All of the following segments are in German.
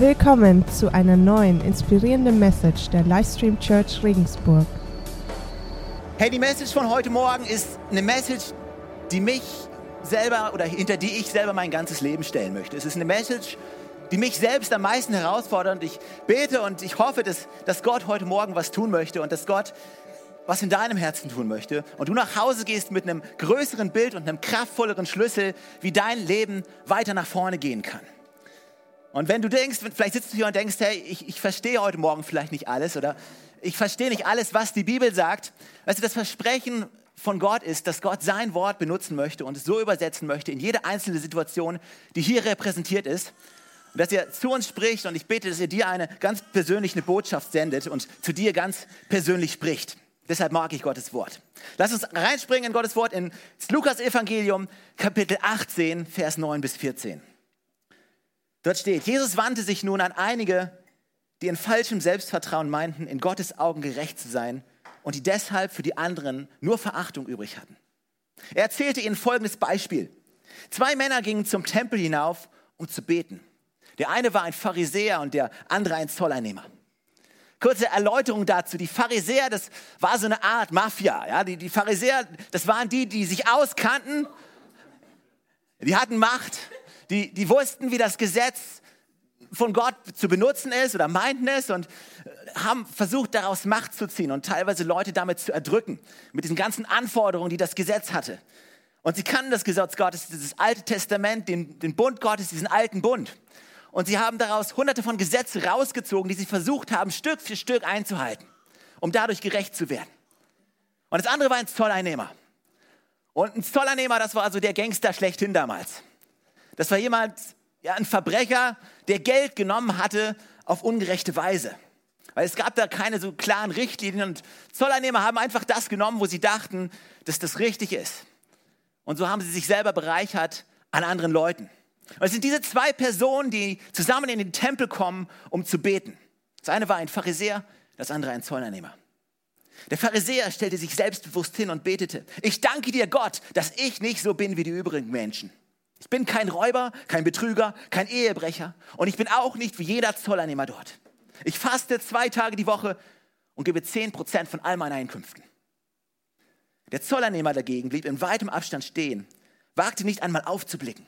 Willkommen zu einer neuen inspirierenden Message der Livestream Church Regensburg. Hey, die Message von heute Morgen ist eine Message, die mich selber oder hinter die ich selber mein ganzes Leben stellen möchte. Es ist eine Message, die mich selbst am meisten herausfordert. Und ich bete und ich hoffe, dass, dass Gott heute Morgen was tun möchte und dass Gott was in deinem Herzen tun möchte und du nach Hause gehst mit einem größeren Bild und einem kraftvolleren Schlüssel, wie dein Leben weiter nach vorne gehen kann. Und wenn du denkst, vielleicht sitzt du hier und denkst, hey, ich, ich verstehe heute Morgen vielleicht nicht alles oder ich verstehe nicht alles, was die Bibel sagt. Weißt du, das Versprechen von Gott ist, dass Gott sein Wort benutzen möchte und es so übersetzen möchte in jede einzelne Situation, die hier repräsentiert ist. Und dass er zu uns spricht und ich bete, dass er dir eine ganz persönliche Botschaft sendet und zu dir ganz persönlich spricht. Deshalb mag ich Gottes Wort. Lass uns reinspringen in Gottes Wort in das Lukas-Evangelium, Kapitel 18, Vers 9 bis 14. Dort steht, Jesus wandte sich nun an einige, die in falschem Selbstvertrauen meinten, in Gottes Augen gerecht zu sein und die deshalb für die anderen nur Verachtung übrig hatten. Er erzählte ihnen folgendes Beispiel. Zwei Männer gingen zum Tempel hinauf, um zu beten. Der eine war ein Pharisäer und der andere ein Zolleinnehmer. Kurze Erläuterung dazu. Die Pharisäer, das war so eine Art Mafia. Ja? Die, die Pharisäer, das waren die, die sich auskannten. Die hatten Macht. Die, die wussten, wie das Gesetz von Gott zu benutzen ist oder meinten es und haben versucht, daraus Macht zu ziehen und teilweise Leute damit zu erdrücken, mit diesen ganzen Anforderungen, die das Gesetz hatte. Und sie kannten das Gesetz Gottes, dieses alte Testament, den, den Bund Gottes, diesen alten Bund. Und sie haben daraus hunderte von Gesetzen rausgezogen, die sie versucht haben, Stück für Stück einzuhalten, um dadurch gerecht zu werden. Und das andere war ein Zolleinnehmer. Und ein Zolleinnehmer, das war also der Gangster schlechthin damals. Das war jemand, ja, ein Verbrecher, der Geld genommen hatte auf ungerechte Weise. Weil es gab da keine so klaren Richtlinien und Zolleinnehmer haben einfach das genommen, wo sie dachten, dass das richtig ist. Und so haben sie sich selber bereichert an anderen Leuten. Und es sind diese zwei Personen, die zusammen in den Tempel kommen, um zu beten. Das eine war ein Pharisäer, das andere ein Zolleinnehmer. Der Pharisäer stellte sich selbstbewusst hin und betete, ich danke dir Gott, dass ich nicht so bin wie die übrigen Menschen. Ich bin kein Räuber, kein Betrüger, kein Ehebrecher und ich bin auch nicht wie jeder Zolleinnehmer dort. Ich faste zwei Tage die Woche und gebe zehn Prozent von all meinen Einkünften. Der Zolleinnehmer dagegen blieb in weitem Abstand stehen, wagte nicht einmal aufzublicken.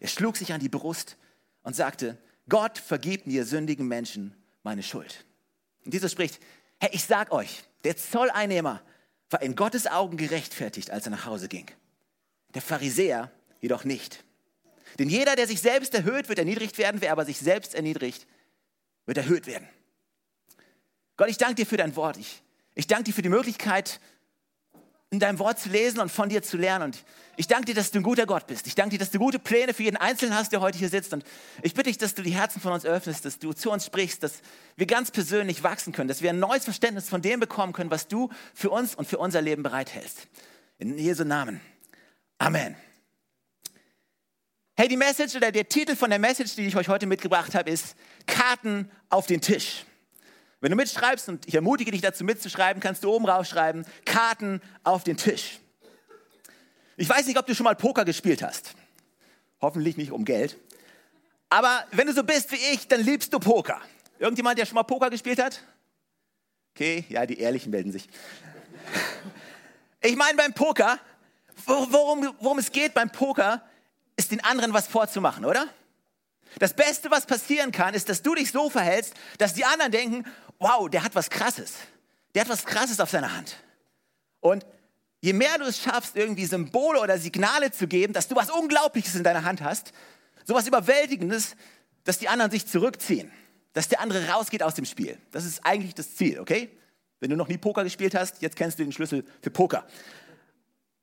Er schlug sich an die Brust und sagte, Gott vergib mir sündigen Menschen meine Schuld. Und dieser spricht, hey, ich sag euch, der Zolleinnehmer war in Gottes Augen gerechtfertigt, als er nach Hause ging. Der Pharisäer jedoch nicht. Denn jeder, der sich selbst erhöht, wird erniedrigt werden. Wer aber sich selbst erniedrigt, wird erhöht werden. Gott, ich danke dir für dein Wort. Ich, ich danke dir für die Möglichkeit, in deinem Wort zu lesen und von dir zu lernen. Und ich danke dir, dass du ein guter Gott bist. Ich danke dir, dass du gute Pläne für jeden Einzelnen hast, der heute hier sitzt. Und ich bitte dich, dass du die Herzen von uns öffnest, dass du zu uns sprichst, dass wir ganz persönlich wachsen können, dass wir ein neues Verständnis von dem bekommen können, was du für uns und für unser Leben bereithältst. In Jesu Namen. Amen. Hey, die Message oder der Titel von der Message, die ich euch heute mitgebracht habe, ist Karten auf den Tisch. Wenn du mitschreibst, und ich ermutige dich dazu mitzuschreiben, kannst du oben rausschreiben, Karten auf den Tisch. Ich weiß nicht, ob du schon mal Poker gespielt hast. Hoffentlich nicht um Geld. Aber wenn du so bist wie ich, dann liebst du Poker. Irgendjemand, der schon mal Poker gespielt hat? Okay, ja, die Ehrlichen melden sich. Ich meine beim Poker, worum, worum es geht beim Poker, ist den anderen was vorzumachen, oder? Das Beste, was passieren kann, ist, dass du dich so verhältst, dass die anderen denken, wow, der hat was Krasses. Der hat was Krasses auf seiner Hand. Und je mehr du es schaffst, irgendwie Symbole oder Signale zu geben, dass du was Unglaubliches in deiner Hand hast, sowas Überwältigendes, dass die anderen sich zurückziehen, dass der andere rausgeht aus dem Spiel. Das ist eigentlich das Ziel, okay? Wenn du noch nie Poker gespielt hast, jetzt kennst du den Schlüssel für Poker.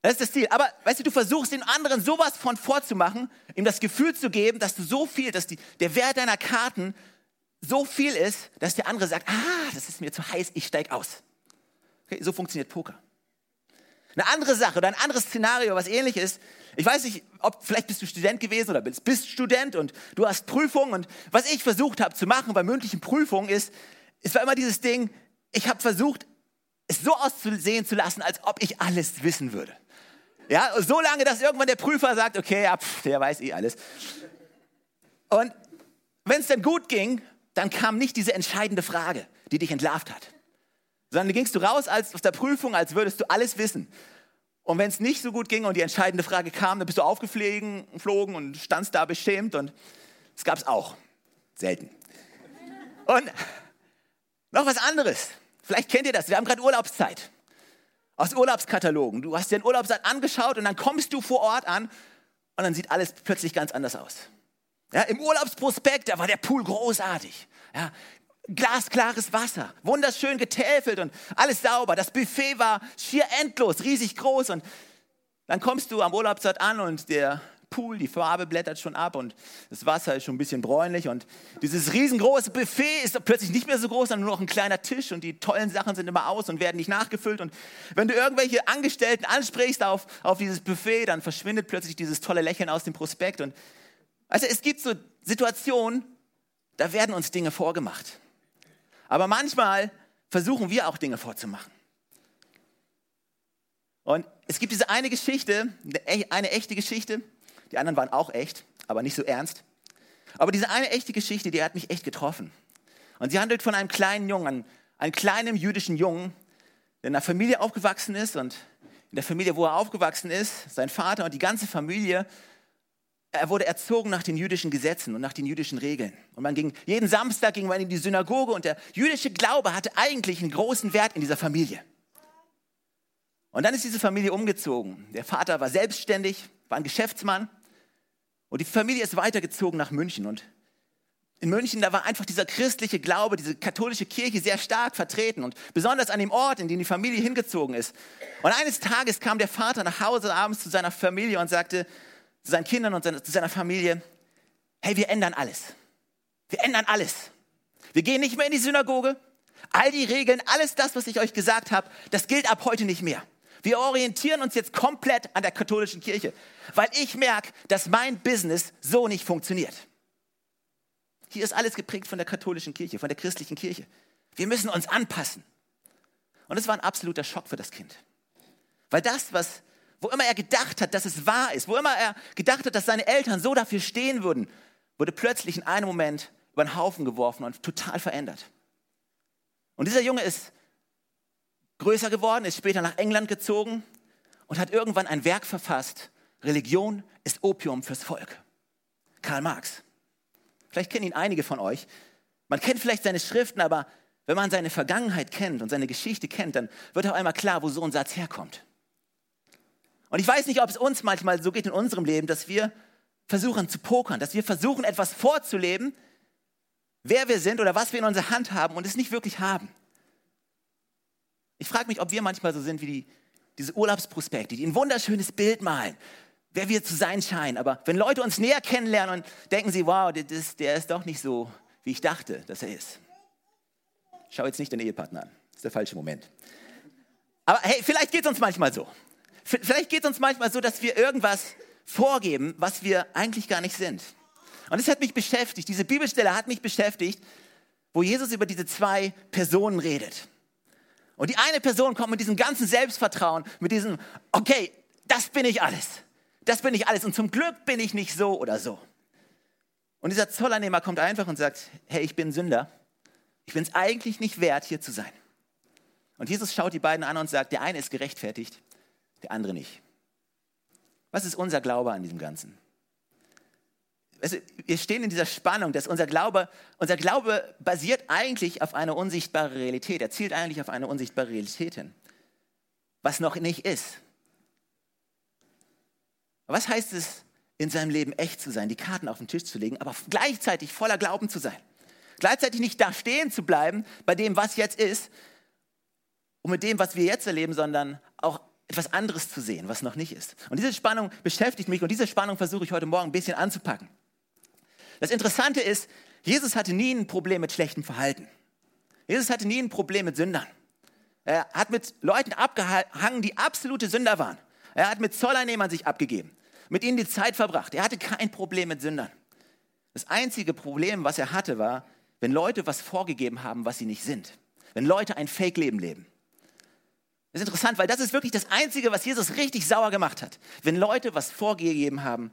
Das ist das Ziel. Aber weißt du, du versuchst den anderen sowas von vorzumachen, ihm das Gefühl zu geben, dass du so viel, dass die, der Wert deiner Karten so viel ist, dass der andere sagt, ah, das ist mir zu heiß, ich steig aus. Okay, so funktioniert Poker. Eine andere Sache oder ein anderes Szenario, was ähnlich ist, ich weiß nicht, ob vielleicht bist du Student gewesen oder bist, bist Student und du hast Prüfungen und was ich versucht habe zu machen bei mündlichen Prüfungen ist, es war immer dieses Ding, ich habe versucht, es so auszusehen zu lassen, als ob ich alles wissen würde. Ja, so lange, dass irgendwann der Prüfer sagt, okay, ja, pff, der weiß eh alles. Und wenn es dann gut ging, dann kam nicht diese entscheidende Frage, die dich entlarvt hat. Sondern gingst du raus als, aus der Prüfung, als würdest du alles wissen. Und wenn es nicht so gut ging und die entscheidende Frage kam, dann bist du aufgeflogen und standst da beschämt und das gab es auch. Selten. Und noch was anderes. Vielleicht kennt ihr das. Wir haben gerade Urlaubszeit. Aus Urlaubskatalogen. Du hast dir den Urlaubszeit angeschaut und dann kommst du vor Ort an und dann sieht alles plötzlich ganz anders aus. Ja, Im Urlaubsprospekt, da war der Pool großartig. Ja, glasklares Wasser, wunderschön getäfelt und alles sauber. Das Buffet war schier endlos, riesig groß. Und dann kommst du am Urlaubszeit an und der Pool, die Farbe blättert schon ab und das Wasser ist schon ein bisschen bräunlich und dieses riesengroße Buffet ist plötzlich nicht mehr so groß, sondern nur noch ein kleiner Tisch und die tollen Sachen sind immer aus und werden nicht nachgefüllt und wenn du irgendwelche Angestellten ansprichst auf, auf dieses Buffet, dann verschwindet plötzlich dieses tolle Lächeln aus dem Prospekt und also es gibt so Situationen, da werden uns Dinge vorgemacht. Aber manchmal versuchen wir auch Dinge vorzumachen. Und es gibt diese eine Geschichte, eine echte Geschichte, die anderen waren auch echt, aber nicht so ernst. Aber diese eine echte Geschichte, die hat mich echt getroffen. Und sie handelt von einem kleinen Jungen, einem kleinen jüdischen Jungen, der in einer Familie aufgewachsen ist und in der Familie, wo er aufgewachsen ist, sein Vater und die ganze Familie, er wurde erzogen nach den jüdischen Gesetzen und nach den jüdischen Regeln. Und man ging, jeden Samstag ging man in die Synagoge und der jüdische Glaube hatte eigentlich einen großen Wert in dieser Familie. Und dann ist diese Familie umgezogen. Der Vater war selbstständig, war ein Geschäftsmann und die Familie ist weitergezogen nach München. Und in München, da war einfach dieser christliche Glaube, diese katholische Kirche sehr stark vertreten und besonders an dem Ort, in den die Familie hingezogen ist. Und eines Tages kam der Vater nach Hause abends zu seiner Familie und sagte zu seinen Kindern und zu seiner Familie, hey, wir ändern alles. Wir ändern alles. Wir gehen nicht mehr in die Synagoge. All die Regeln, alles das, was ich euch gesagt habe, das gilt ab heute nicht mehr. Wir orientieren uns jetzt komplett an der katholischen Kirche, weil ich merke, dass mein Business so nicht funktioniert. Hier ist alles geprägt von der katholischen Kirche, von der christlichen Kirche. Wir müssen uns anpassen. Und es war ein absoluter Schock für das Kind. Weil das, was, wo immer er gedacht hat, dass es wahr ist, wo immer er gedacht hat, dass seine Eltern so dafür stehen würden, wurde plötzlich in einem Moment über den Haufen geworfen und total verändert. Und dieser Junge ist größer geworden, ist später nach England gezogen und hat irgendwann ein Werk verfasst. Religion ist Opium fürs Volk. Karl Marx. Vielleicht kennen ihn einige von euch. Man kennt vielleicht seine Schriften, aber wenn man seine Vergangenheit kennt und seine Geschichte kennt, dann wird auch einmal klar, wo so ein Satz herkommt. Und ich weiß nicht, ob es uns manchmal so geht in unserem Leben, dass wir versuchen zu pokern, dass wir versuchen, etwas vorzuleben, wer wir sind oder was wir in unserer Hand haben und es nicht wirklich haben. Ich frage mich, ob wir manchmal so sind wie die, diese Urlaubsprospekte, die ein wunderschönes Bild malen, wer wir zu sein scheinen. Aber wenn Leute uns näher kennenlernen und denken sie, wow, das, der ist doch nicht so, wie ich dachte, dass er ist. Schau jetzt nicht den Ehepartner an. Das ist der falsche Moment. Aber hey, vielleicht geht es uns manchmal so. Vielleicht geht es uns manchmal so, dass wir irgendwas vorgeben, was wir eigentlich gar nicht sind. Und es hat mich beschäftigt, diese Bibelstelle hat mich beschäftigt, wo Jesus über diese zwei Personen redet. Und die eine Person kommt mit diesem ganzen Selbstvertrauen, mit diesem, okay, das bin ich alles. Das bin ich alles. Und zum Glück bin ich nicht so oder so. Und dieser Zollernehmer kommt einfach und sagt, hey, ich bin Sünder. Ich bin es eigentlich nicht wert, hier zu sein. Und Jesus schaut die beiden an und sagt, der eine ist gerechtfertigt, der andere nicht. Was ist unser Glaube an diesem Ganzen? Also wir stehen in dieser Spannung, dass unser Glaube, unser Glaube basiert eigentlich auf eine unsichtbare Realität. Er zielt eigentlich auf eine unsichtbare Realität hin, was noch nicht ist. Was heißt es, in seinem Leben echt zu sein, die Karten auf den Tisch zu legen, aber gleichzeitig voller Glauben zu sein? Gleichzeitig nicht da stehen zu bleiben bei dem, was jetzt ist und mit dem, was wir jetzt erleben, sondern auch etwas anderes zu sehen, was noch nicht ist. Und diese Spannung beschäftigt mich und diese Spannung versuche ich heute Morgen ein bisschen anzupacken. Das Interessante ist, Jesus hatte nie ein Problem mit schlechtem Verhalten. Jesus hatte nie ein Problem mit Sündern. Er hat mit Leuten abgehangen, die absolute Sünder waren. Er hat mit Zolleinnehmern sich abgegeben, mit ihnen die Zeit verbracht. Er hatte kein Problem mit Sündern. Das einzige Problem, was er hatte, war, wenn Leute was vorgegeben haben, was sie nicht sind. Wenn Leute ein Fake-Leben leben. Das ist interessant, weil das ist wirklich das Einzige, was Jesus richtig sauer gemacht hat. Wenn Leute was vorgegeben haben,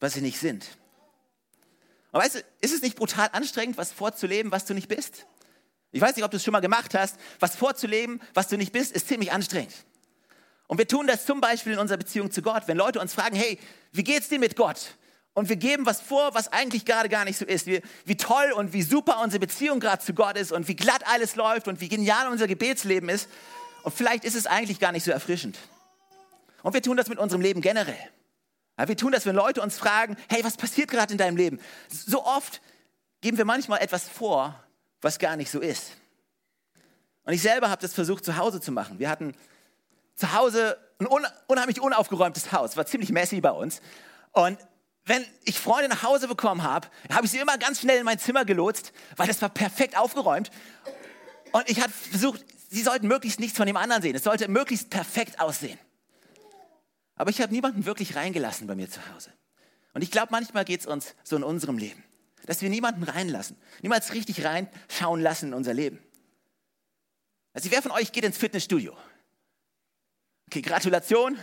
was sie nicht sind. Und weißt du, ist es nicht brutal anstrengend, was vorzuleben, was du nicht bist? Ich weiß nicht, ob du es schon mal gemacht hast. Was vorzuleben, was du nicht bist, ist ziemlich anstrengend. Und wir tun das zum Beispiel in unserer Beziehung zu Gott. Wenn Leute uns fragen, hey, wie geht's dir mit Gott? Und wir geben was vor, was eigentlich gerade gar nicht so ist. Wie, wie toll und wie super unsere Beziehung gerade zu Gott ist und wie glatt alles läuft und wie genial unser Gebetsleben ist. Und vielleicht ist es eigentlich gar nicht so erfrischend. Und wir tun das mit unserem Leben generell. Ja, wir tun das, wenn Leute uns fragen, hey, was passiert gerade in deinem Leben? So oft geben wir manchmal etwas vor, was gar nicht so ist. Und ich selber habe das versucht zu Hause zu machen. Wir hatten zu Hause ein unheimlich unaufgeräumtes Haus, war ziemlich messy bei uns. Und wenn ich Freunde nach Hause bekommen habe, habe ich sie immer ganz schnell in mein Zimmer gelotst, weil das war perfekt aufgeräumt. Und ich habe versucht, sie sollten möglichst nichts von dem anderen sehen. Es sollte möglichst perfekt aussehen. Aber ich habe niemanden wirklich reingelassen bei mir zu Hause. Und ich glaube, manchmal geht es uns so in unserem Leben, dass wir niemanden reinlassen, niemals richtig reinschauen lassen in unser Leben. Also wer von euch geht ins Fitnessstudio? Okay, Gratulation.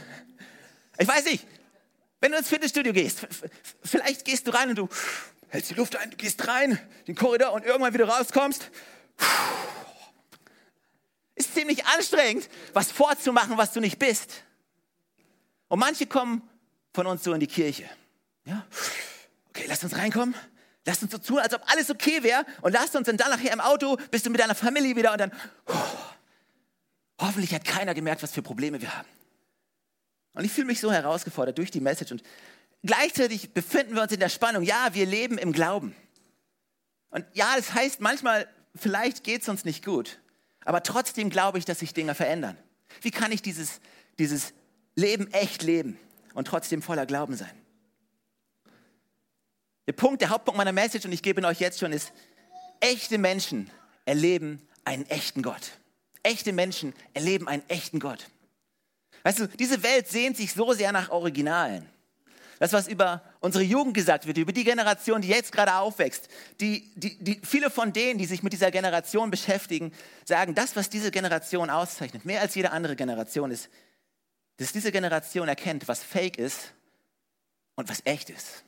Ich weiß nicht, wenn du ins Fitnessstudio gehst, vielleicht gehst du rein und du hältst die Luft ein, du gehst rein, den Korridor und irgendwann wieder rauskommst. Ist ziemlich anstrengend, was vorzumachen, was du nicht bist. Und manche kommen von uns so in die Kirche. Ja? Okay, lass uns reinkommen. Lass uns so tun, als ob alles okay wäre. Und lass uns dann nachher im Auto, bist du mit deiner Familie wieder und dann. Oh, hoffentlich hat keiner gemerkt, was für Probleme wir haben. Und ich fühle mich so herausgefordert durch die Message. Und gleichzeitig befinden wir uns in der Spannung. Ja, wir leben im Glauben. Und ja, das heißt manchmal, vielleicht geht es uns nicht gut. Aber trotzdem glaube ich, dass sich Dinge verändern. Wie kann ich dieses, dieses Leben echt leben und trotzdem voller Glauben sein? Der Punkt, der Hauptpunkt meiner Message, und ich gebe ihn euch jetzt schon, ist, echte Menschen erleben einen echten Gott. Echte Menschen erleben einen echten Gott. Weißt du, diese Welt sehnt sich so sehr nach Originalen. Das, was über unsere Jugend gesagt wird, über die Generation, die jetzt gerade aufwächst, die, die, die, viele von denen, die sich mit dieser Generation beschäftigen, sagen, das, was diese Generation auszeichnet, mehr als jede andere Generation, ist, dass diese Generation erkennt, was fake ist und was echt ist.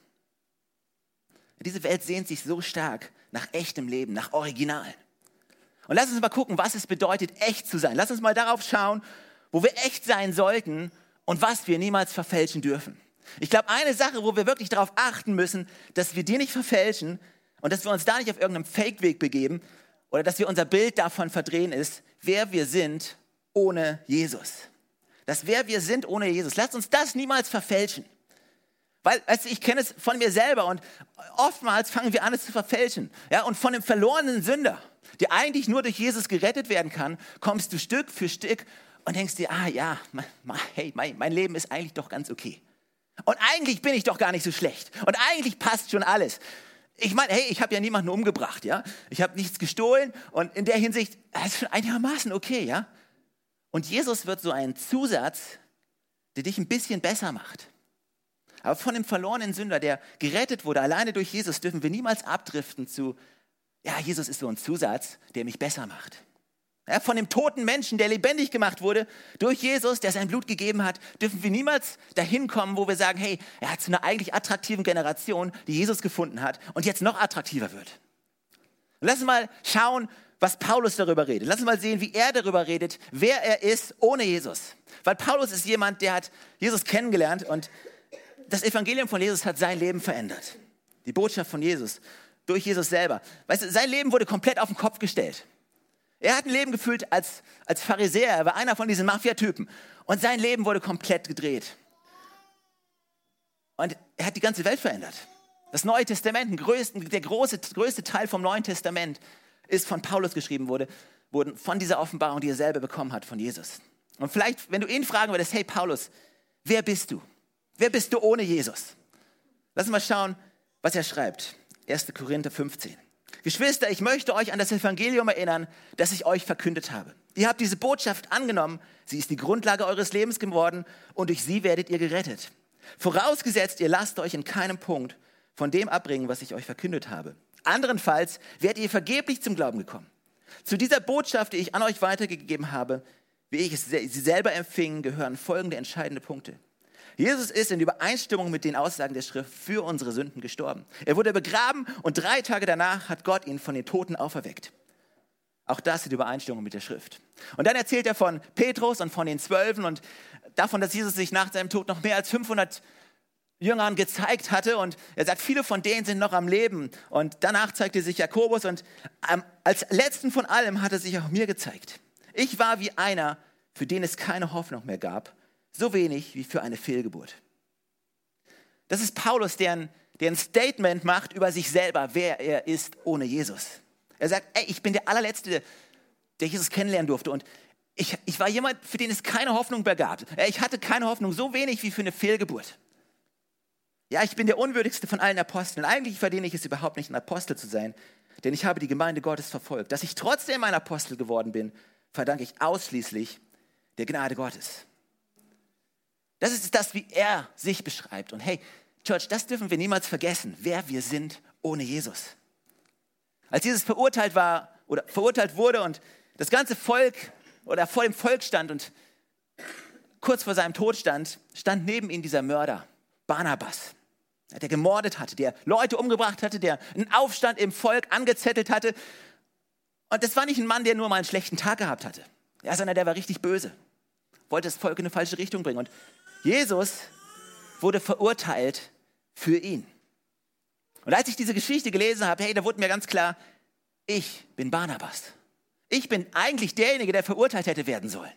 Diese Welt sehnt sich so stark nach echtem Leben, nach Original. Und lass uns mal gucken, was es bedeutet, echt zu sein. Lass uns mal darauf schauen, wo wir echt sein sollten und was wir niemals verfälschen dürfen. Ich glaube, eine Sache, wo wir wirklich darauf achten müssen, dass wir die nicht verfälschen und dass wir uns da nicht auf irgendeinem Fake-Weg begeben oder dass wir unser Bild davon verdrehen, ist, wer wir sind ohne Jesus. Das wer wir sind ohne Jesus. Lasst uns das niemals verfälschen. Weil, weißt du, ich kenne es von mir selber und oftmals fangen wir an, es zu verfälschen. Ja, und von dem verlorenen Sünder, der eigentlich nur durch Jesus gerettet werden kann, kommst du Stück für Stück und denkst dir, ah ja, hey, mein, mein Leben ist eigentlich doch ganz okay. Und eigentlich bin ich doch gar nicht so schlecht. Und eigentlich passt schon alles. Ich meine, hey, ich habe ja niemanden umgebracht, ja. Ich habe nichts gestohlen und in der Hinsicht, das ist schon einigermaßen okay, ja. Und Jesus wird so ein Zusatz, der dich ein bisschen besser macht. Aber von dem verlorenen Sünder, der gerettet wurde, alleine durch Jesus, dürfen wir niemals abdriften zu, ja, Jesus ist so ein Zusatz, der mich besser macht. Ja, von dem toten Menschen, der lebendig gemacht wurde, durch Jesus, der sein Blut gegeben hat, dürfen wir niemals dahin kommen, wo wir sagen, hey, er hat zu einer eigentlich attraktiven Generation, die Jesus gefunden hat und jetzt noch attraktiver wird. Und lass uns mal schauen, was Paulus darüber redet. Lass uns mal sehen, wie er darüber redet, wer er ist ohne Jesus. Weil Paulus ist jemand, der hat Jesus kennengelernt und das Evangelium von Jesus hat sein Leben verändert. Die Botschaft von Jesus durch Jesus selber. Weißt du, sein Leben wurde komplett auf den Kopf gestellt. Er hat ein Leben gefühlt als, als Pharisäer, er war einer von diesen Mafia-Typen. Und sein Leben wurde komplett gedreht. Und er hat die ganze Welt verändert. Das Neue Testament, größten, der große, größte Teil vom Neuen Testament ist von Paulus geschrieben wurde, wurden von dieser Offenbarung, die er selber bekommen hat von Jesus. Und vielleicht, wenn du ihn fragen würdest, hey Paulus, wer bist du? Wer bist du ohne Jesus? Lass uns mal schauen, was er schreibt. 1. Korinther 15. Geschwister, ich möchte euch an das Evangelium erinnern, das ich euch verkündet habe. Ihr habt diese Botschaft angenommen, sie ist die Grundlage eures Lebens geworden und durch sie werdet ihr gerettet. Vorausgesetzt, ihr lasst euch in keinem Punkt von dem abbringen, was ich euch verkündet habe. Anderenfalls werdet ihr vergeblich zum Glauben gekommen. Zu dieser Botschaft, die ich an euch weitergegeben habe, wie ich sie selber empfing, gehören folgende entscheidende Punkte. Jesus ist in Übereinstimmung mit den Aussagen der Schrift für unsere Sünden gestorben. Er wurde begraben und drei Tage danach hat Gott ihn von den Toten auferweckt. Auch das in Übereinstimmung mit der Schrift. Und dann erzählt er von Petrus und von den Zwölfen und davon, dass Jesus sich nach seinem Tod noch mehr als 500 Jüngern gezeigt hatte. Und er sagt, viele von denen sind noch am Leben. Und danach zeigte sich Jakobus und als letzten von allem hat er sich auch mir gezeigt. Ich war wie einer, für den es keine Hoffnung mehr gab, so wenig wie für eine Fehlgeburt. Das ist Paulus, der ein, der ein Statement macht über sich selber, wer er ist ohne Jesus. Er sagt, ey, ich bin der allerletzte, der Jesus kennenlernen durfte. Und ich, ich war jemand, für den es keine Hoffnung mehr gab. Ich hatte keine Hoffnung, so wenig wie für eine Fehlgeburt. Ja, ich bin der unwürdigste von allen Aposteln. Eigentlich verdiene ich es überhaupt nicht, ein Apostel zu sein, denn ich habe die Gemeinde Gottes verfolgt. Dass ich trotzdem ein Apostel geworden bin, verdanke ich ausschließlich der Gnade Gottes. Das ist das, wie er sich beschreibt. Und hey, Church, das dürfen wir niemals vergessen, wer wir sind ohne Jesus. Als Jesus verurteilt war oder verurteilt wurde und das ganze Volk oder vor dem Volk stand und kurz vor seinem Tod stand, stand neben ihm dieser Mörder, Barnabas der gemordet hatte, der Leute umgebracht hatte, der einen Aufstand im Volk angezettelt hatte. Und das war nicht ein Mann, der nur mal einen schlechten Tag gehabt hatte, ja, sondern der war richtig böse, wollte das Volk in eine falsche Richtung bringen. Und Jesus wurde verurteilt für ihn. Und als ich diese Geschichte gelesen habe, hey, da wurde mir ganz klar, ich bin Barnabas. Ich bin eigentlich derjenige, der verurteilt hätte werden sollen.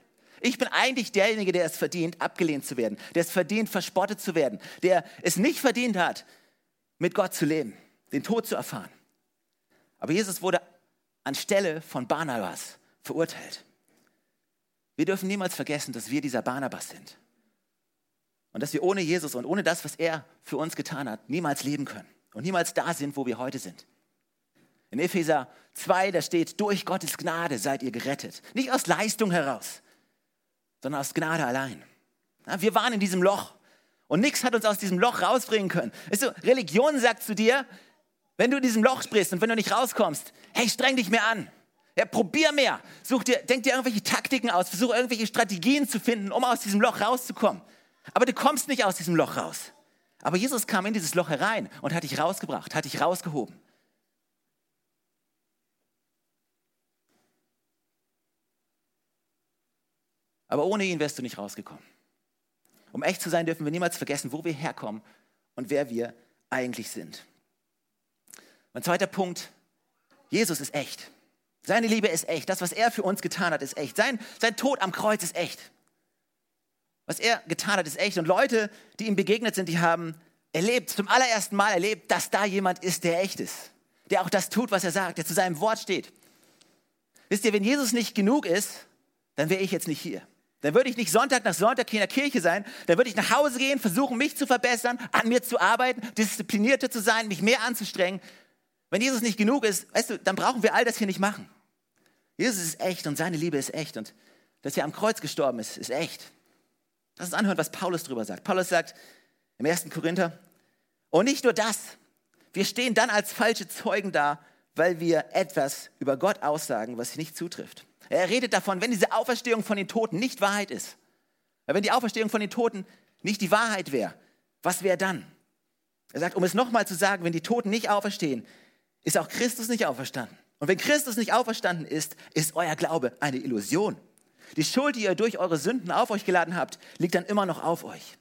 Ich bin eigentlich derjenige, der es verdient, abgelehnt zu werden, der es verdient, verspottet zu werden, der es nicht verdient hat, mit Gott zu leben, den Tod zu erfahren. Aber Jesus wurde anstelle von Barnabas verurteilt. Wir dürfen niemals vergessen, dass wir dieser Barnabas sind. Und dass wir ohne Jesus und ohne das, was er für uns getan hat, niemals leben können und niemals da sind, wo wir heute sind. In Epheser 2, da steht, durch Gottes Gnade seid ihr gerettet. Nicht aus Leistung heraus, sondern aus Gnade allein. Wir waren in diesem Loch und nichts hat uns aus diesem Loch rausbringen können. Weißt du, Religion sagt zu dir, wenn du in diesem Loch sprichst und wenn du nicht rauskommst, hey, streng dich mehr an. Ja, probier mehr. Such dir, denk dir irgendwelche Taktiken aus, versuch irgendwelche Strategien zu finden, um aus diesem Loch rauszukommen. Aber du kommst nicht aus diesem Loch raus. Aber Jesus kam in dieses Loch herein und hat dich rausgebracht, hat dich rausgehoben. Aber ohne ihn wärst du nicht rausgekommen. Um echt zu sein, dürfen wir niemals vergessen, wo wir herkommen und wer wir eigentlich sind. Mein zweiter Punkt, Jesus ist echt. Seine Liebe ist echt. Das, was er für uns getan hat, ist echt. Sein, sein Tod am Kreuz ist echt. Was er getan hat, ist echt. Und Leute, die ihm begegnet sind, die haben erlebt, zum allerersten Mal erlebt, dass da jemand ist, der echt ist. Der auch das tut, was er sagt, der zu seinem Wort steht. Wisst ihr, wenn Jesus nicht genug ist, dann wäre ich jetzt nicht hier. Dann würde ich nicht Sonntag nach Sonntag hier in der Kirche sein. Dann würde ich nach Hause gehen, versuchen, mich zu verbessern, an mir zu arbeiten, disziplinierter zu sein, mich mehr anzustrengen. Wenn Jesus nicht genug ist, weißt du, dann brauchen wir all das hier nicht machen. Jesus ist echt und seine Liebe ist echt. Und dass er am Kreuz gestorben ist, ist echt. Lass uns anhören, was Paulus darüber sagt. Paulus sagt im 1. Korinther, und nicht nur das, wir stehen dann als falsche Zeugen da, weil wir etwas über Gott aussagen, was nicht zutrifft. Er redet davon, wenn diese Auferstehung von den Toten nicht Wahrheit ist, wenn die Auferstehung von den Toten nicht die Wahrheit wäre, was wäre dann? Er sagt, um es nochmal zu sagen, wenn die Toten nicht auferstehen, ist auch Christus nicht auferstanden. Und wenn Christus nicht auferstanden ist, ist euer Glaube eine Illusion. Die Schuld, die ihr durch eure Sünden auf euch geladen habt, liegt dann immer noch auf euch.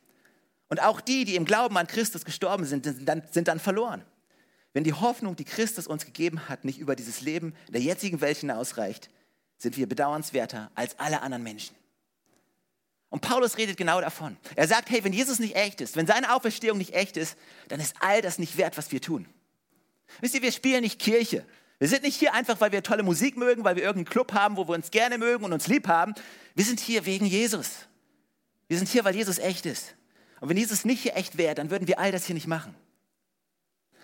Und auch die, die im Glauben an Christus gestorben sind, sind dann, sind dann verloren. Wenn die Hoffnung, die Christus uns gegeben hat, nicht über dieses Leben der jetzigen Welt hinausreicht, sind wir bedauernswerter als alle anderen Menschen. Und Paulus redet genau davon. Er sagt, hey, wenn Jesus nicht echt ist, wenn seine Auferstehung nicht echt ist, dann ist all das nicht wert, was wir tun. Wisst ihr, wir spielen nicht Kirche. Wir sind nicht hier einfach, weil wir tolle Musik mögen, weil wir irgendeinen Club haben, wo wir uns gerne mögen und uns lieb haben. Wir sind hier wegen Jesus. Wir sind hier, weil Jesus echt ist. Und wenn Jesus nicht hier echt wäre, dann würden wir all das hier nicht machen.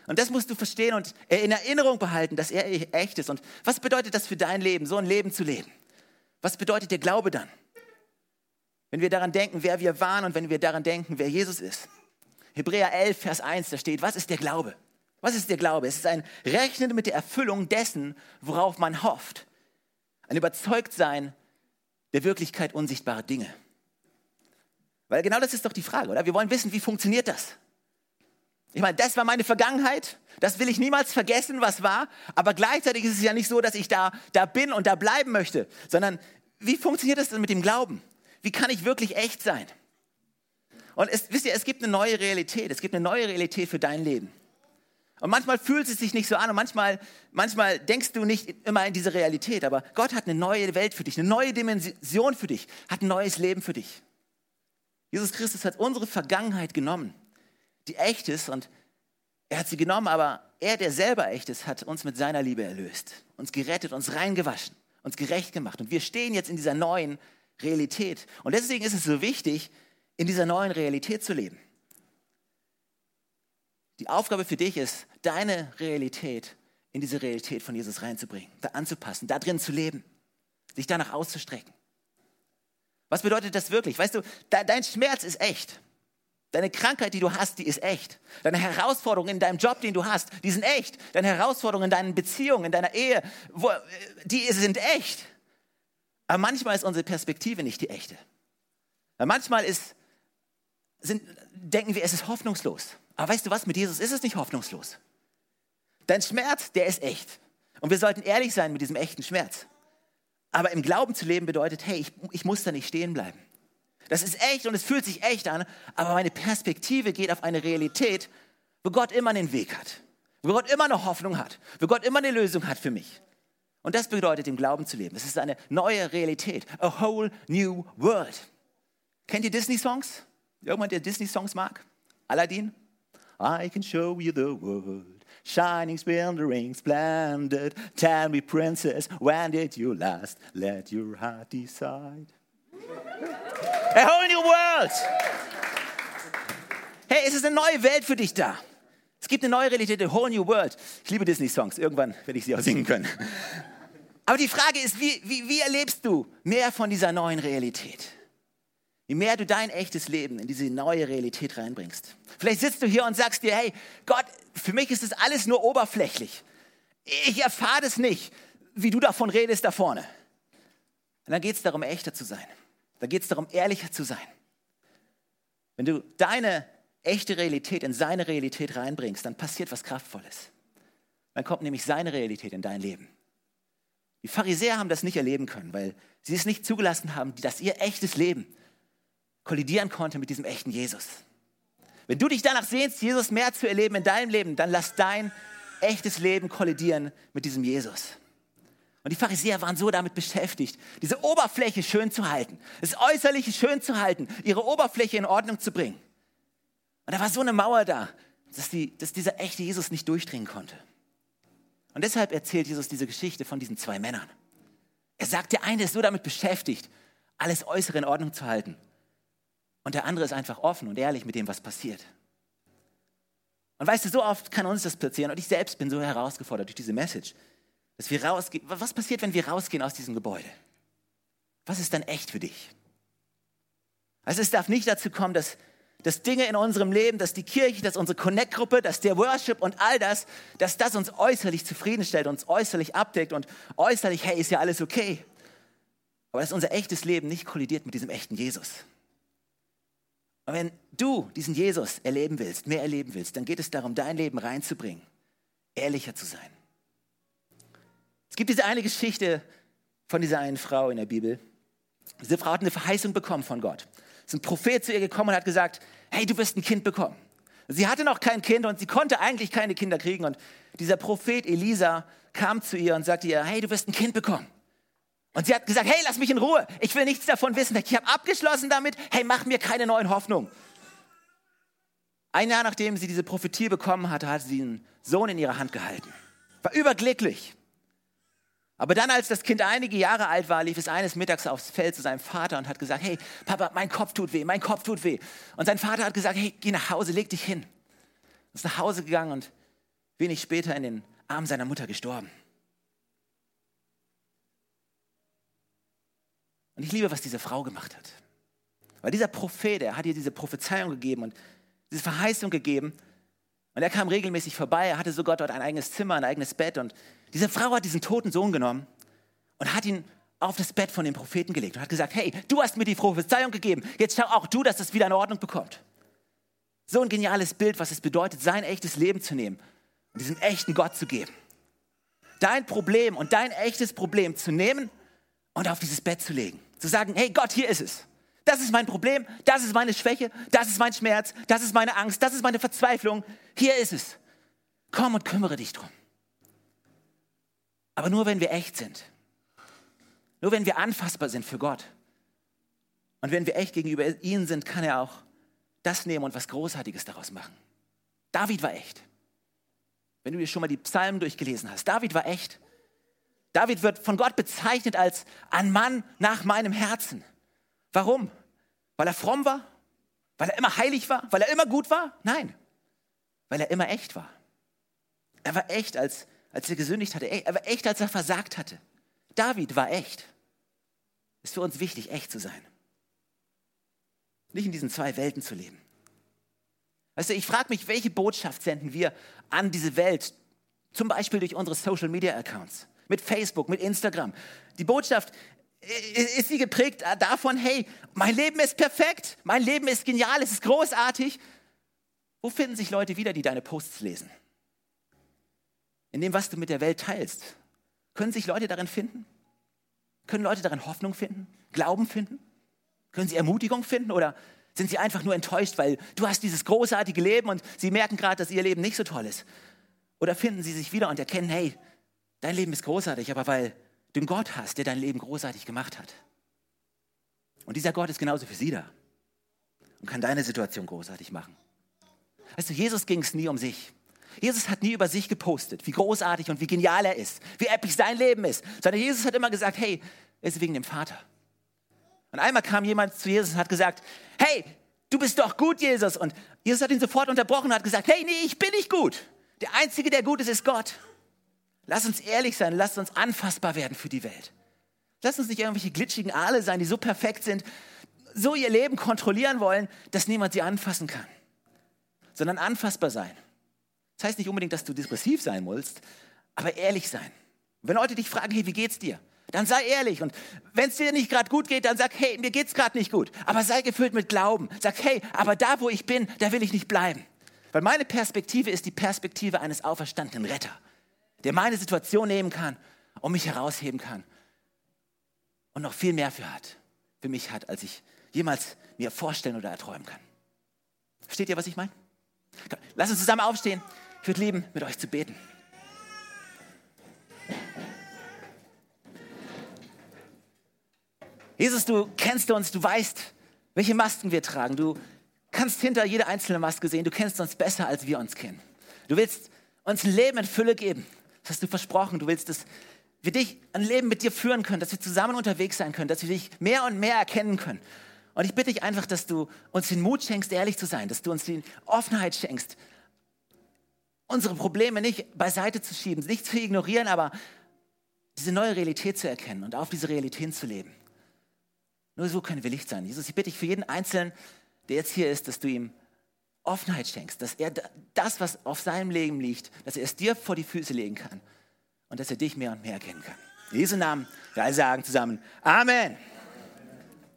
Und das musst du verstehen und in Erinnerung behalten, dass er echt ist. Und was bedeutet das für dein Leben, so ein Leben zu leben? Was bedeutet der Glaube dann? Wenn wir daran denken, wer wir waren und wenn wir daran denken, wer Jesus ist. Hebräer 11, Vers 1, da steht, was ist der Glaube? Was ist der Glaube? Es ist ein Rechnen mit der Erfüllung dessen, worauf man hofft. Ein Überzeugtsein der Wirklichkeit unsichtbarer Dinge. Weil genau das ist doch die Frage, oder? Wir wollen wissen, wie funktioniert das? Ich meine, das war meine Vergangenheit. Das will ich niemals vergessen, was war. Aber gleichzeitig ist es ja nicht so, dass ich da, da bin und da bleiben möchte, sondern wie funktioniert das denn mit dem Glauben? Wie kann ich wirklich echt sein? Und es, wisst ihr, es gibt eine neue Realität. Es gibt eine neue Realität für dein Leben. Und manchmal fühlt es sich nicht so an und manchmal, manchmal denkst du nicht immer in diese Realität. Aber Gott hat eine neue Welt für dich, eine neue Dimension für dich, hat ein neues Leben für dich. Jesus Christus hat unsere Vergangenheit genommen, die echt ist und er hat sie genommen, aber er, der selber echt ist, hat uns mit seiner Liebe erlöst, uns gerettet, uns reingewaschen, uns gerecht gemacht. Und wir stehen jetzt in dieser neuen Realität. Und deswegen ist es so wichtig, in dieser neuen Realität zu leben. Die Aufgabe für dich ist, deine Realität in diese Realität von Jesus reinzubringen, da anzupassen, da drin zu leben, sich danach auszustrecken. Was bedeutet das wirklich? Weißt du, dein Schmerz ist echt. Deine Krankheit, die du hast, die ist echt. Deine Herausforderungen in deinem Job, den du hast, die sind echt. Deine Herausforderungen in deinen Beziehungen, in deiner Ehe, wo, die sind echt. Aber manchmal ist unsere Perspektive nicht die echte. Weil manchmal ist, sind, denken wir, es ist hoffnungslos. Aber weißt du was, mit Jesus ist es nicht hoffnungslos. Dein Schmerz, der ist echt. Und wir sollten ehrlich sein mit diesem echten Schmerz. Aber im Glauben zu leben bedeutet, hey, ich, ich muss da nicht stehen bleiben. Das ist echt und es fühlt sich echt an, aber meine Perspektive geht auf eine Realität, wo Gott immer einen Weg hat, wo Gott immer eine Hoffnung hat, wo Gott immer eine Lösung hat für mich. Und das bedeutet, im Glauben zu leben. Es ist eine neue Realität, a whole new world. Kennt ihr Disney-Songs? Irgendjemand, der Disney-Songs mag? Aladdin? I can show you the world. Shining, splendouring, splendid. Tell me, princess, when did you last let your heart decide? A whole new world. Hey, es ist eine neue Welt für dich da. Es gibt eine neue Realität, a whole new world. Ich liebe Disney-Songs. Irgendwann werde ich sie auch singen können. Aber die Frage ist, wie, wie, wie erlebst du mehr von dieser neuen Realität? Je mehr du dein echtes Leben in diese neue Realität reinbringst. Vielleicht sitzt du hier und sagst dir, hey, Gott, für mich ist das alles nur oberflächlich. Ich erfahre das nicht, wie du davon redest da vorne. Und dann geht es darum, echter zu sein. Da geht es darum, ehrlicher zu sein. Wenn du deine echte Realität in seine Realität reinbringst, dann passiert was Kraftvolles. Dann kommt nämlich seine Realität in dein Leben. Die Pharisäer haben das nicht erleben können, weil sie es nicht zugelassen haben, dass ihr echtes Leben kollidieren konnte mit diesem echten Jesus. Wenn du dich danach sehnst, Jesus mehr zu erleben in deinem Leben, dann lass dein echtes Leben kollidieren mit diesem Jesus. Und die Pharisäer waren so damit beschäftigt, diese Oberfläche schön zu halten, das Äußerliche schön zu halten, ihre Oberfläche in Ordnung zu bringen. Und da war so eine Mauer da, dass, die, dass dieser echte Jesus nicht durchdringen konnte. Und deshalb erzählt Jesus diese Geschichte von diesen zwei Männern. Er sagt, der eine ist so damit beschäftigt, alles Äußere in Ordnung zu halten. Und der andere ist einfach offen und ehrlich mit dem, was passiert. Und weißt du, so oft kann uns das passieren und ich selbst bin so herausgefordert durch diese Message, dass wir rausgehen. Was passiert, wenn wir rausgehen aus diesem Gebäude? Was ist dann echt für dich? Also es darf nicht dazu kommen, dass, dass Dinge in unserem Leben, dass die Kirche, dass unsere Connect-Gruppe, dass der Worship und all das, dass das uns äußerlich zufriedenstellt, uns äußerlich abdeckt und äußerlich, hey, ist ja alles okay. Aber dass unser echtes Leben nicht kollidiert mit diesem echten Jesus. Und wenn du diesen Jesus erleben willst, mehr erleben willst, dann geht es darum, dein Leben reinzubringen, ehrlicher zu sein. Gibt diese eine Geschichte von dieser einen Frau in der Bibel. Diese Frau hat eine Verheißung bekommen von Gott. Es ist ein Prophet zu ihr gekommen und hat gesagt, hey, du wirst ein Kind bekommen. Sie hatte noch kein Kind und sie konnte eigentlich keine Kinder kriegen. Und dieser Prophet Elisa kam zu ihr und sagte ihr, hey, du wirst ein Kind bekommen. Und sie hat gesagt, hey, lass mich in Ruhe. Ich will nichts davon wissen. Ich habe abgeschlossen damit. Hey, mach mir keine neuen Hoffnungen. Ein Jahr nachdem sie diese Prophetie bekommen hatte, hat sie einen Sohn in ihrer Hand gehalten. War überglücklich. Aber dann, als das Kind einige Jahre alt war, lief es eines Mittags aufs Feld zu seinem Vater und hat gesagt, hey, Papa, mein Kopf tut weh, mein Kopf tut weh. Und sein Vater hat gesagt, hey, geh nach Hause, leg dich hin. Ist nach Hause gegangen und wenig später in den Armen seiner Mutter gestorben. Und ich liebe, was diese Frau gemacht hat. Weil dieser Prophet, er hat ihr diese Prophezeiung gegeben und diese Verheißung gegeben. Und er kam regelmäßig vorbei, er hatte sogar dort ein eigenes Zimmer, ein eigenes Bett. Und diese Frau hat diesen toten Sohn genommen und hat ihn auf das Bett von dem Propheten gelegt und hat gesagt, hey, du hast mir die Prophezeiung gegeben, jetzt schau auch du, dass das wieder in Ordnung bekommt. So ein geniales Bild, was es bedeutet, sein echtes Leben zu nehmen und diesem echten Gott zu geben. Dein Problem und dein echtes Problem zu nehmen und auf dieses Bett zu legen. Zu sagen, hey Gott, hier ist es. Das ist mein Problem, das ist meine Schwäche, das ist mein Schmerz, das ist meine Angst, das ist meine Verzweiflung. Hier ist es. Komm und kümmere dich drum. Aber nur wenn wir echt sind. Nur wenn wir anfassbar sind für Gott. Und wenn wir echt gegenüber ihm sind, kann er auch das nehmen und was Großartiges daraus machen. David war echt. Wenn du dir schon mal die Psalmen durchgelesen hast, David war echt. David wird von Gott bezeichnet als ein Mann nach meinem Herzen. Warum? Weil er fromm war? Weil er immer heilig war? Weil er immer gut war? Nein, weil er immer echt war. Er war echt, als, als er gesündigt hatte. Er war echt, als er versagt hatte. David war echt. Ist für uns wichtig, echt zu sein. Nicht in diesen zwei Welten zu leben. Weißt du, ich frage mich, welche Botschaft senden wir an diese Welt? Zum Beispiel durch unsere Social Media Accounts, mit Facebook, mit Instagram. Die Botschaft ist sie geprägt davon, hey, mein Leben ist perfekt, mein Leben ist genial, es ist großartig. Wo finden sich Leute wieder, die deine Posts lesen? In dem, was du mit der Welt teilst. Können sich Leute darin finden? Können Leute darin Hoffnung finden? Glauben finden? Können sie Ermutigung finden? Oder sind sie einfach nur enttäuscht, weil du hast dieses großartige Leben und sie merken gerade, dass ihr Leben nicht so toll ist? Oder finden sie sich wieder und erkennen, hey, dein Leben ist großartig, aber weil du einen Gott hast, der dein Leben großartig gemacht hat. Und dieser Gott ist genauso für sie da und kann deine Situation großartig machen. Weißt du, Jesus ging es nie um sich. Jesus hat nie über sich gepostet, wie großartig und wie genial er ist, wie episch sein Leben ist, sondern Jesus hat immer gesagt, hey, es ist wegen dem Vater. Und einmal kam jemand zu Jesus und hat gesagt, hey, du bist doch gut, Jesus. Und Jesus hat ihn sofort unterbrochen und hat gesagt, hey, nee, ich bin nicht gut. Der Einzige, der gut ist, ist Gott. Lass uns ehrlich sein, lass uns anfassbar werden für die Welt. Lass uns nicht irgendwelche glitschigen Aale sein, die so perfekt sind, so ihr Leben kontrollieren wollen, dass niemand sie anfassen kann, sondern anfassbar sein. Das heißt nicht unbedingt, dass du depressiv sein musst, aber ehrlich sein. wenn Leute dich fragen, hey, wie geht's dir? Dann sei ehrlich. Und wenn es dir nicht gerade gut geht, dann sag, hey, mir geht's gerade nicht gut. Aber sei gefüllt mit Glauben. Sag, hey, aber da, wo ich bin, da will ich nicht bleiben. Weil meine Perspektive ist die Perspektive eines auferstandenen Retter, der meine Situation nehmen kann und mich herausheben kann. Und noch viel mehr für hat, für mich hat, als ich jemals mir vorstellen oder erträumen kann. Versteht ihr, was ich meine? Lass uns zusammen aufstehen. Ich würde lieben, mit euch zu beten. Jesus, du kennst uns, du weißt, welche Masken wir tragen. Du kannst hinter jede einzelne Maske sehen. Du kennst uns besser, als wir uns kennen. Du willst uns ein Leben in Fülle geben. Das hast du versprochen. Du willst, dass wir dich ein Leben mit dir führen können, dass wir zusammen unterwegs sein können, dass wir dich mehr und mehr erkennen können. Und ich bitte dich einfach, dass du uns den Mut schenkst, ehrlich zu sein, dass du uns die Offenheit schenkst, unsere Probleme nicht beiseite zu schieben, nicht zu ignorieren, aber diese neue Realität zu erkennen und auf diese Realität zu leben. Nur so können wir Licht sein. Jesus, ich bitte dich für jeden Einzelnen, der jetzt hier ist, dass du ihm Offenheit schenkst, dass er das, was auf seinem Leben liegt, dass er es dir vor die Füße legen kann und dass er dich mehr und mehr erkennen kann. In Jesu Namen, wir alle sagen zusammen Amen.